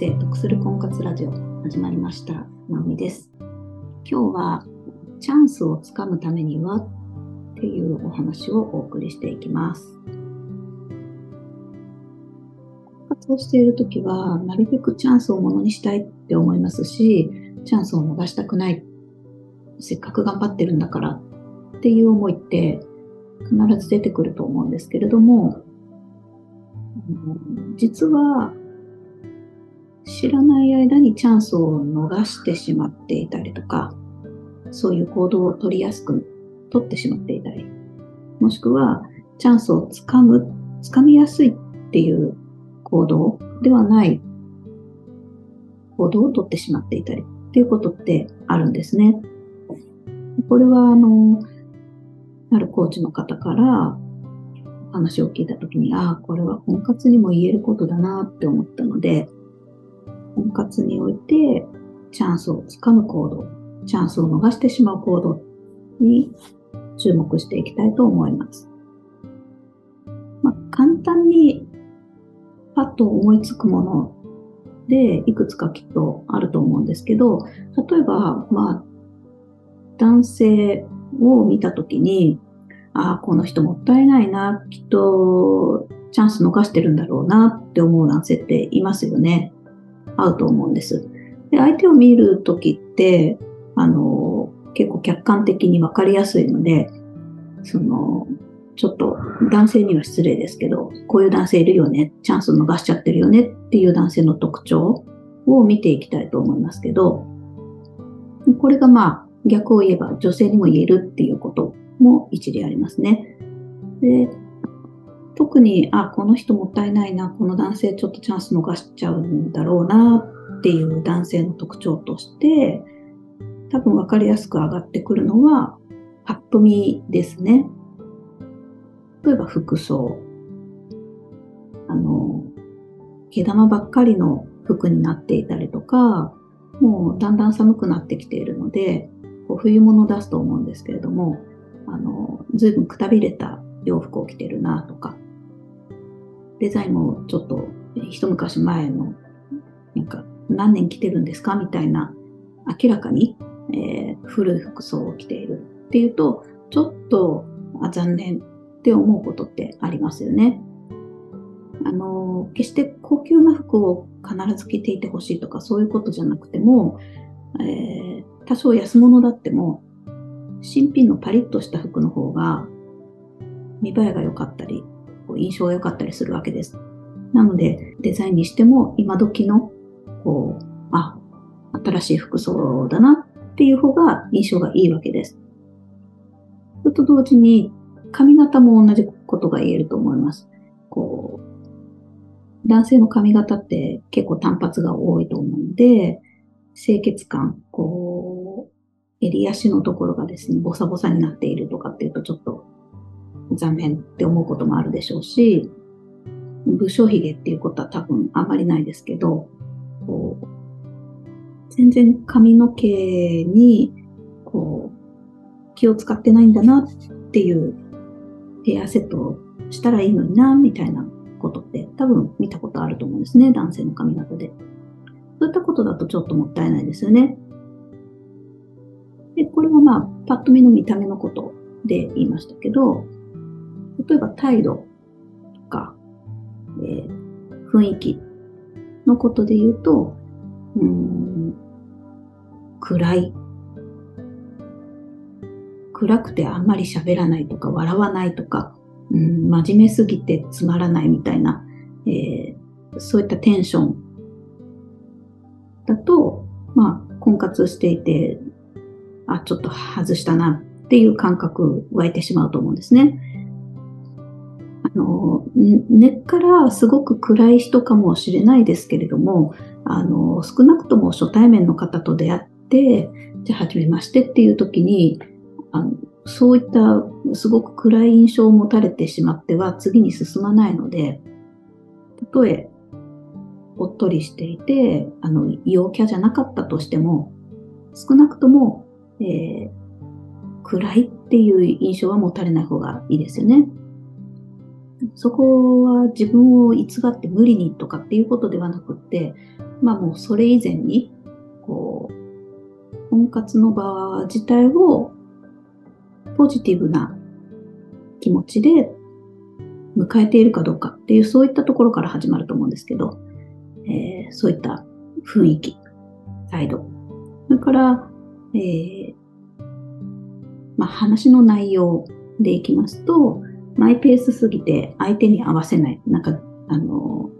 生得する婚活ラジオ始まりました。なおみです。今日はチャンスをつかむためにはっていうお話をお送りしていきます。婚活をしているときは、なるべくチャンスをものにしたいって思いますし、チャンスを逃したくない。せっかく頑張ってるんだからっていう思いって必ず出てくると思うんですけれども、実は知らない間にチャンスを逃してしまっていたりとか、そういう行動を取りやすく取ってしまっていたり、もしくはチャンスをつかむ、つかみやすいっていう行動ではない行動を取ってしまっていたりっていうことってあるんですね。これはあの、あるコーチの方から話を聞いたときに、ああ、これは婚活にも言えることだなって思ったので、婚活においてチャンスをつかむ行動、チャンスを逃してしまう行動に注目していきたいと思います。まあ、簡単にパッと思いつくものでいくつかきっとあると思うんですけど、例えば、まあ、男性を見たときに、ああ、この人もったいないな、きっとチャンス逃してるんだろうなって思う男性っていますよね。合うと思うんです。で、相手を見るときって、あの、結構客観的にわかりやすいので、その、ちょっと男性には失礼ですけど、こういう男性いるよね、チャンス逃しちゃってるよねっていう男性の特徴を見ていきたいと思いますけど、これがまあ逆を言えば女性にも言えるっていうことも一理ありますね。で、特に、あ、この人もったいないな、この男性ちょっとチャンス逃しちゃうんだろうなっていう男性の特徴として、多分分かりやすく上がってくるのは、パッと見ですね。例えば服装。あの、毛玉ばっかりの服になっていたりとか、もうだんだん寒くなってきているので、こう冬物を出すと思うんですけれども、あの、ずいぶんくたびれた洋服を着てるなとか、デザインもちょっと一昔前の、なんか何年着てるんですかみたいな、明らかに、えー古い服装を着ているっていうと、ちょっとあ残念って思うことってありますよね。あの、決して高級な服を必ず着ていてほしいとかそういうことじゃなくても、えー多少安物だっても、新品のパリッとした服の方が見栄えが良かったり、こう印象が良かったりするわけです。なので、デザインにしても今時の、こう、あ、新しい服装だなっていう方が印象がいいわけです。それと同時に、髪型も同じことが言えると思います。こう、男性の髪型って結構単発が多いと思うので、清潔感、こう、襟足のところがですね、ボサボサになっているとかっていうとちょっと残念って思うこともあるでしょうし、武将髭っていうことは多分あまりないですけど、こう、全然髪の毛に、こう、気を使ってないんだなっていうヘアセットをしたらいいのにな、みたいなことって多分見たことあると思うんですね、男性の髪型で。そういったことだとちょっともったいないですよね。で、これはまあ、パッと見の見た目のことで言いましたけど、例えば態度とか、えー雰囲気のことで言うと、うん、暗い。暗くてあんまり喋らないとか、笑わないとか、うん、真面目すぎてつまらないみたいな、えーそういったテンションだと、まあ、婚活していて、あ、ちょっと外したなっていう感覚湧いてしまうと思うんですね。あの、根っからすごく暗い人かもしれないですけれども、あの、少なくとも初対面の方と出会って、じゃあ、はじめましてっていう時に、あのそういったすごく暗い印象を持たれてしまっては次に進まないので、たとえおっとりしていて、あの、陽キャじゃなかったとしても、少なくとも、えー暗いっていう印象は持たれない方がいいですよね。そこは自分を偽って無理にとかっていうことではなくって、まあもうそれ以前に、こう、婚活の場自体をポジティブな気持ちで迎えているかどうかっていう、そういったところから始まると思うんですけど、えー、そういった雰囲気、態度。それから、えー、まあ、話の内容でいきますと、マイペースすぎて相手に合わせない。なんか、あの、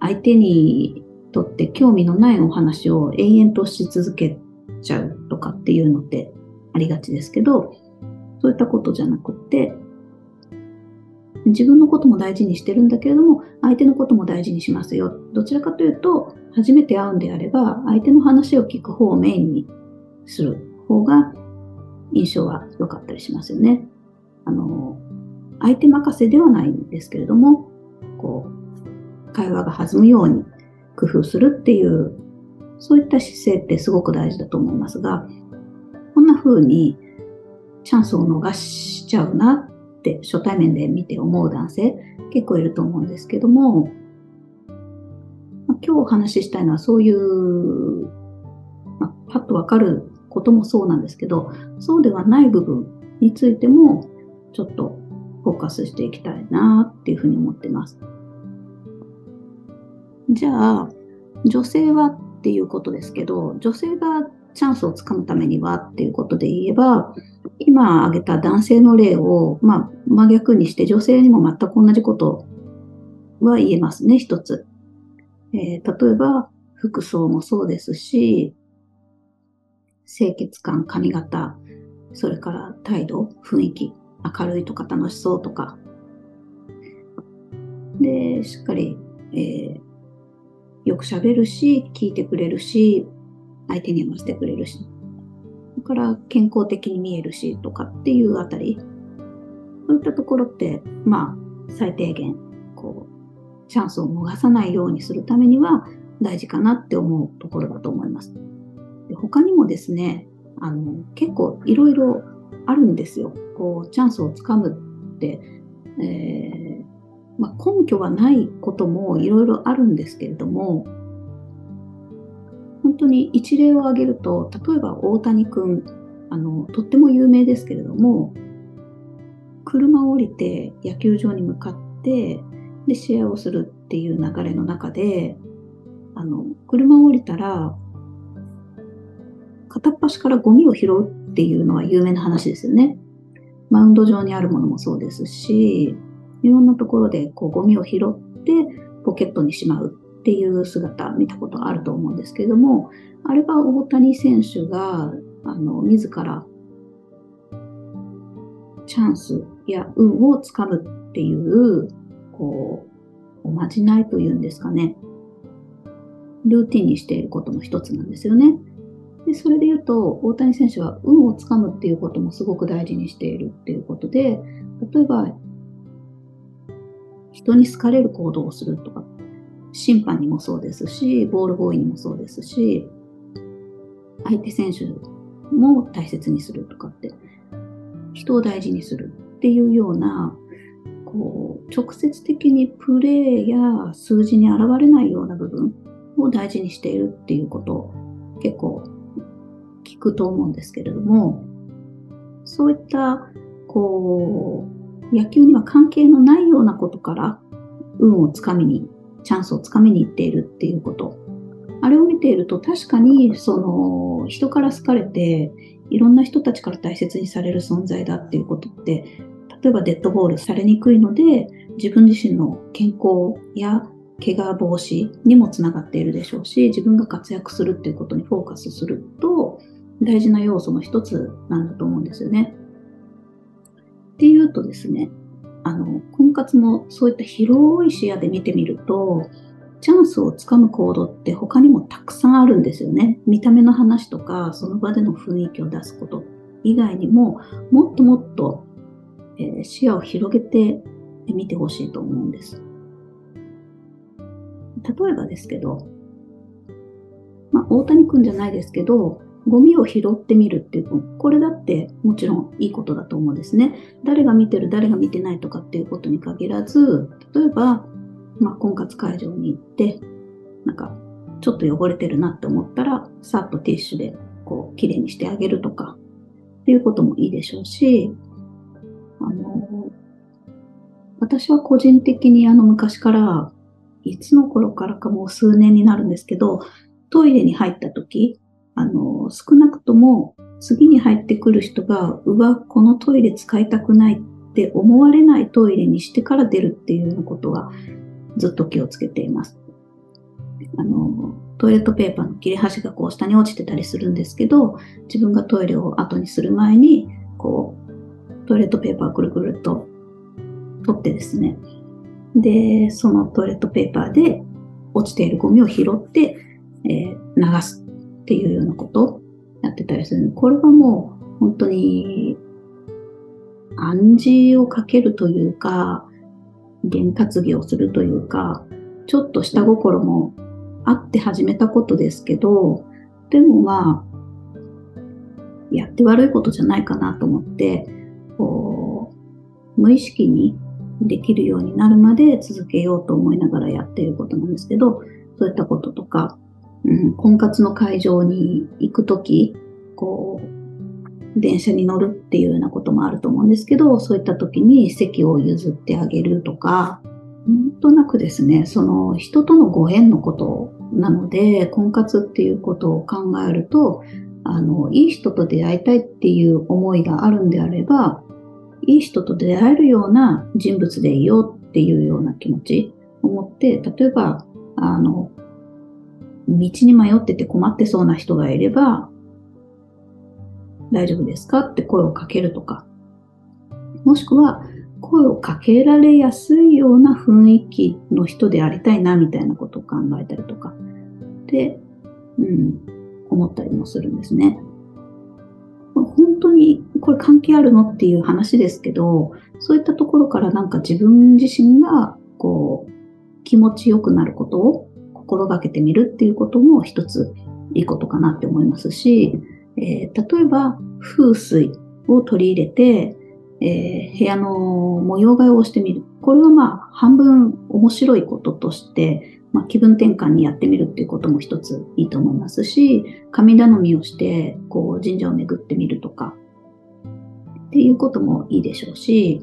相手にとって興味のないお話を延々とし続けちゃうとかっていうのってありがちですけど、そういったことじゃなくて、自分のことも大事にしてるんだけれども、相手のことも大事にしますよ。どちらかというと、初めて会うんであれば、相手の話を聞く方をメインにする方が印象は良かったりしますよね。あの、相手任せではないんですけれども、こう、会話が弾むように工夫するっていう、そういった姿勢ってすごく大事だと思いますが、こんな風にチャンスを逃しちゃうなって初対面で見て思う男性結構いると思うんですけども、今日お話ししたいのはそういう、まあ、パッとわかることもそうなんですけど、そうではない部分についてもちょっとフォーカスしていきたいなっていうふうに思ってます。じゃあ、女性はっていうことですけど、女性がチャンスをつかむためにはっていうことで言えば、今挙げた男性の例を、まあ、真逆にして女性にも全く同じことは言えますね、一つ。えー、例えば、服装もそうですし、清潔感、髪型、それから態度、雰囲気、明るいとか楽しそうとか。で、しっかり、えー、よく喋るし、聞いてくれるし、相手に合わせてくれるし。だから健康的に見えるしとかっていうあたり。そういったところって、まあ、最低限、こう、チャンスを逃さないようにするためには大事かなって思うところだと思います。で他にもですね、あの、結構いろいろあるんですよ。こう、チャンスをつかむって、えー、まあ、根拠はないこともいろいろあるんですけれども、本当に一例を挙げると、例えば大谷君、あの、とっても有名ですけれども、車を降りて野球場に向かって、で、試合をするっていう流れの中で、あの、車を降りたら、片っ端からゴミを拾うっていうのは有名な話ですよね。マウンド上にあるものもそうですし、いろんなところでこうゴミを拾ってポケットにしまうっていう姿見たことあると思うんですけれども、あれは大谷選手があの自らチャンスや運をつかむっていう、こう、おまじないというんですかね。ルーティンにしていることの一つなんですよね。で、それで言うと、大谷選手は運をつかむっていうこともすごく大事にしているっていうことで、例えば、人に好かれる行動をするとか、審判にもそうですし、ボールボーイにもそうですし、相手選手も大切にするとかって、人を大事にするっていうような、こう、直接的にプレーや数字に現れないような部分を大事にしているっていうこと結構くと思うんですけれども、そういった、こう、野球には関係のないようなことから運をつかみに、チャンスをつかみに行っているっていうこと。あれを見ていると確かに、その、人から好かれて、いろんな人たちから大切にされる存在だっていうことって、例えばデッドボールされにくいので、自分自身の健康や怪我防止にもつながっているでしょうし、自分が活躍するっていうことにフォーカスすると、大事な要素の一つなんだと思うんですよね。っていうとですね、あの、婚活もそういった広い視野で見てみると、チャンスをつかむ行動って他にもたくさんあるんですよね。見た目の話とか、その場での雰囲気を出すこと以外にも、もっともっと、えー、視野を広げてみてほしいと思うんです。例えばですけど、まあ、大谷君じゃないですけど、ゴミを拾ってみるっていう、これだってもちろんいいことだと思うんですね。誰が見てる、誰が見てないとかっていうことに限らず、例えば、まあ、婚活会場に行って、なんか、ちょっと汚れてるなって思ったら、さっとティッシュでこう、きれいにしてあげるとか、っていうこともいいでしょうし、あの、私は個人的にあの昔から、いつの頃からかもう数年になるんですけど、トイレに入った時、あの、少なくとも次に入ってくる人が、うわ、このトイレ使いたくないって思われないトイレにしてから出るっていうようなことはずっと気をつけています。あの、トイレットペーパーの切れ端がこう下に落ちてたりするんですけど、自分がトイレを後にする前に、こう、トイレットペーパーをくるくると取ってですね、で、そのトイレットペーパーで落ちているゴミを拾って、えー、流すっていうようなことやってたりする。これはもう本当に暗示をかけるというか、験担ぎをするというか、ちょっと下心もあって始めたことですけど、でもまあ、やって悪いことじゃないかなと思って、こう、無意識にできるようになるまで続けようと思いながらやっていることなんですけど、そういったこととか、うん、婚活の会場に行くとき、こう、電車に乗るっていうようなこともあると思うんですけど、そういった時に席を譲ってあげるとか、なんとなくですね、その人とのご縁のことなので、婚活っていうことを考えると、あの、いい人と出会いたいっていう思いがあるんであれば、いい人と出会えるような人物でいようっていうような気持ちを持って、例えば、あの、道に迷ってて困ってそうな人がいれば、大丈夫ですかって声をかけるとか、もしくは、声をかけられやすいような雰囲気の人でありたいなみたいなことを考えたりとか、で、うん、思ったりもするんですね。本当にこれ関係あるのっていう話ですけど、そういったところからなんか自分自身がこう気持ちよくなることを心がけてみるっていうことも一ついいことかなって思いますし、えー、例えば風水を取り入れて、えー、部屋の模様替えをしてみる。これはまあ半分面白いこととして、まあ、気分転換にやってみるっていうことも一ついいと思いますし、神頼みをして、こう神社を巡ってみるとか、っていうこともいいでしょうし、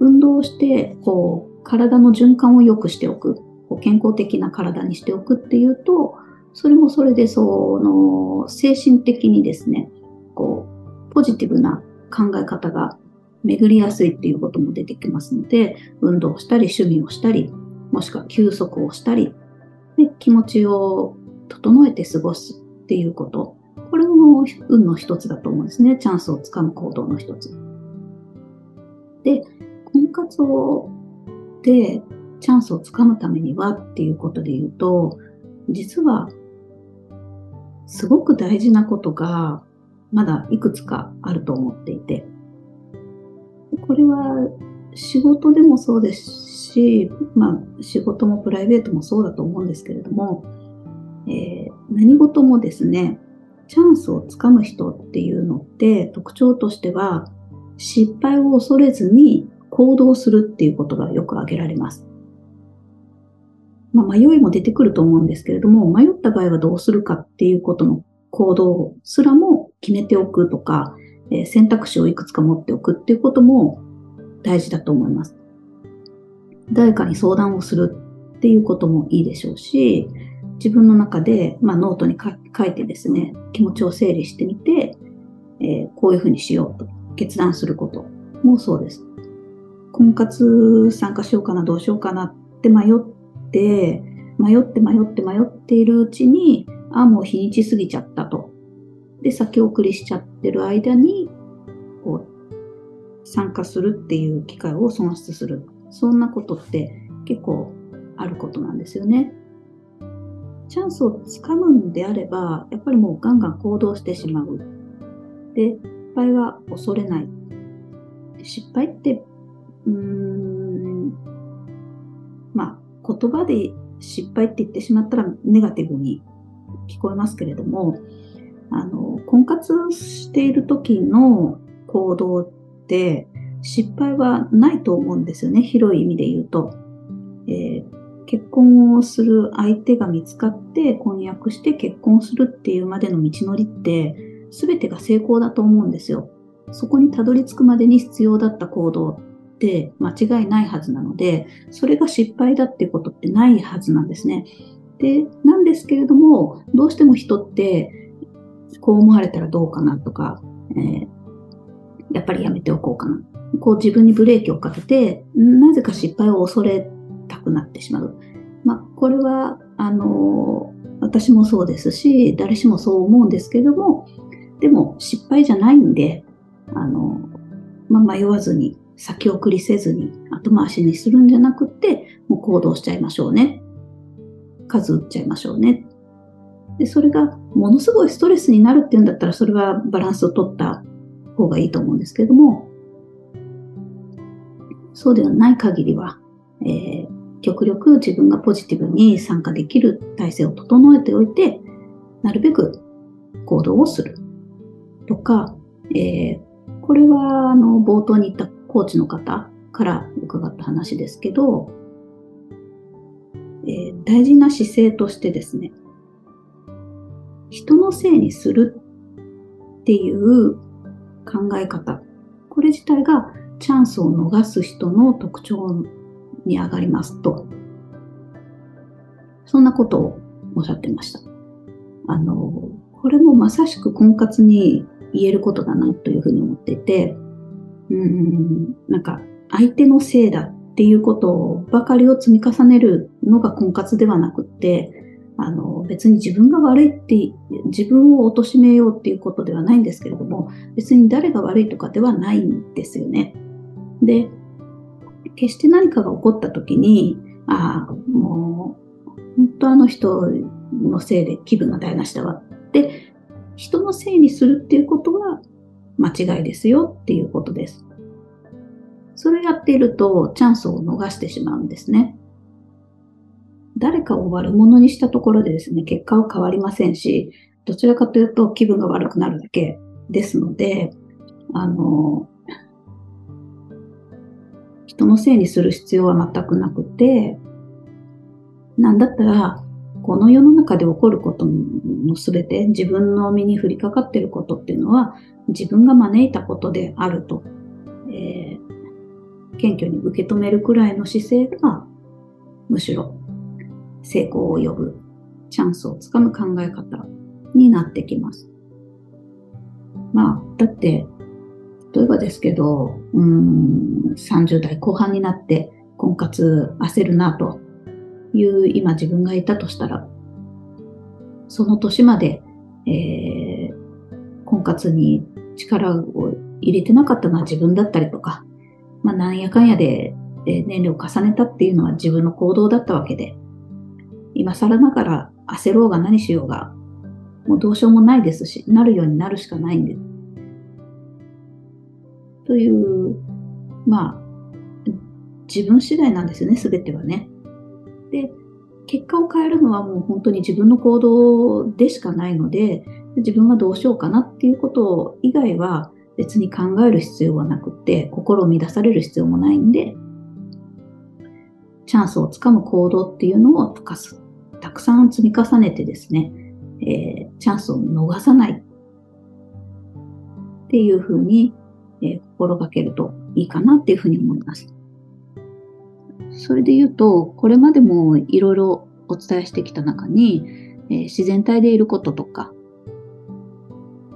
運動して、こう、体の循環を良くしておく、こう健康的な体にしておくっていうと、それもそれで、その、精神的にですね、こう、ポジティブな考え方が巡りやすいっていうことも出てきますので、運動したり趣味をしたり、もしくは休息をしたり、で気持ちを整えて過ごすっていうこと。これも運の一つだと思うんですね。チャンスをつかむ行動の一つ。で、婚活をでチャンスをつかむためにはっていうことで言うと、実はすごく大事なことがまだいくつかあると思っていて、これは仕事でもそうですし、まあ、仕事もプライベートもそうだと思うんですけれども、えー、何事もですね、チャンスをつかむ人っていうのって特徴としては、失敗を恐れずに行動するっていうことがよく挙げられます。まあ、迷いも出てくると思うんですけれども、迷った場合はどうするかっていうことの行動すらも決めておくとか、え選択肢をいくつか持っておくっていうことも大事だと思います。誰かに相談をするっていうこともいいでしょうし、自分の中で、まあ、ノートに書いてですね、気持ちを整理してみて、えー、こういうふうにしようと決断することもそうです。婚活参加しようかな、どうしようかなって迷って、迷って迷って迷っているうちに、あ、もう日にち過ぎちゃったと。で、先送りしちゃってる間に、こう、参加するっていう機会を損失する。そんなことって結構あることなんですよね。チャンスをつかむんであれば、やっぱりもうガンガン行動してしまう。で、失敗は恐れない。失敗って、うーん、まあ、言葉で失敗って言ってしまったらネガティブに聞こえますけれども、あの、婚活している時の行動って、失敗はないと思うんですよね。広い意味で言うと。えー、結婚をする相手が見つかって婚約して結婚するっていうまでの道のりって全てが成功だと思うんですよ。そこにたどり着くまでに必要だった行動って間違いないはずなので、それが失敗だっていうことってないはずなんですね。で、なんですけれども、どうしても人ってこう思われたらどうかなとか、えー、やっぱりやめておこうかな。こう自分にブレーキをかけて、なぜか失敗を恐れたくなってしまう。まあ、これは、あの、私もそうですし、誰しもそう思うんですけれども、でも失敗じゃないんで、あの、まあ、迷わずに、先送りせずに、後回しにするんじゃなくて、もう行動しちゃいましょうね。数打っちゃいましょうね。で、それがものすごいストレスになるっていうんだったら、それはバランスを取った方がいいと思うんですけれども、そうではない限りは、えー、極力自分がポジティブに参加できる体制を整えておいて、なるべく行動をするとか、えー、これはあの冒頭に言ったコーチの方から伺った話ですけど、えー、大事な姿勢としてですね、人のせいにするっていう考え方、これ自体がチャンスを逃す人の特徴に上がりますと、そんなことをおっしゃってました。あの、これもまさしく婚活に言えることだなというふうに思っていて、うん、なんか相手のせいだっていうことばかりを積み重ねるのが婚活ではなくって、あの別に自分が悪いって自分を貶めようっていうことではないんですけれども別に誰が悪いとかではないんですよね。で決して何かが起こった時に、ああ、もう、本当あの人のせいで気分が台無しだわって、人のせいにするっていうことは間違いですよっていうことです。それやっているとチャンスを逃してしまうんですね。誰かを悪者にしたところでですね、結果は変わりませんし、どちらかというと気分が悪くなるだけですので、あの、人のせいにする必要は全くなくて、なんだったら、この世の中で起こることのすべて、自分の身に降りかかっていることっていうのは、自分が招いたことであると、えー、謙虚に受け止めるくらいの姿勢が、むしろ成功を呼ぶ、チャンスをつかむ考え方になってきます。まあ、だって、例えばですけど、うん、30代後半になって婚活焦るなという今自分がいたとしたら、その年まで、えー、婚活に力を入れてなかったのは自分だったりとか、まあ、なんやかんやで年齢を重ねたっていうのは自分の行動だったわけで、今更ながら焦ろうが何しようが、もうどうしようもないですし、なるようになるしかないんです。という、まあ、自分次第なんですよね、すべてはね。で、結果を変えるのはもう本当に自分の行動でしかないので、自分はどうしようかなっていうこと以外は別に考える必要はなくて、心を乱される必要もないんで、チャンスをつかむ行動っていうのを溶かす。たくさん積み重ねてですね、えー、チャンスを逃さないっていうふうにえー、心がけるといいかなっていうふうに思います。それで言うと、これまでもいろいろお伝えしてきた中に、えー、自然体でいることとか、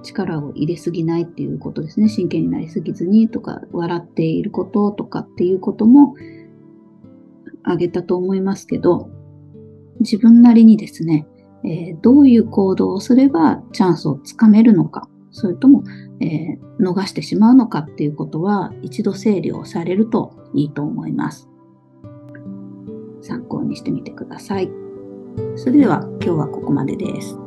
力を入れすぎないっていうことですね。真剣になりすぎずにとか、笑っていることとかっていうことも挙げたと思いますけど、自分なりにですね、えー、どういう行動をすればチャンスをつかめるのか、それとも、えー、逃してしまうのかっていうことは一度整理をされるといいと思います。参考にしてみてください。それでは今日はここまでです。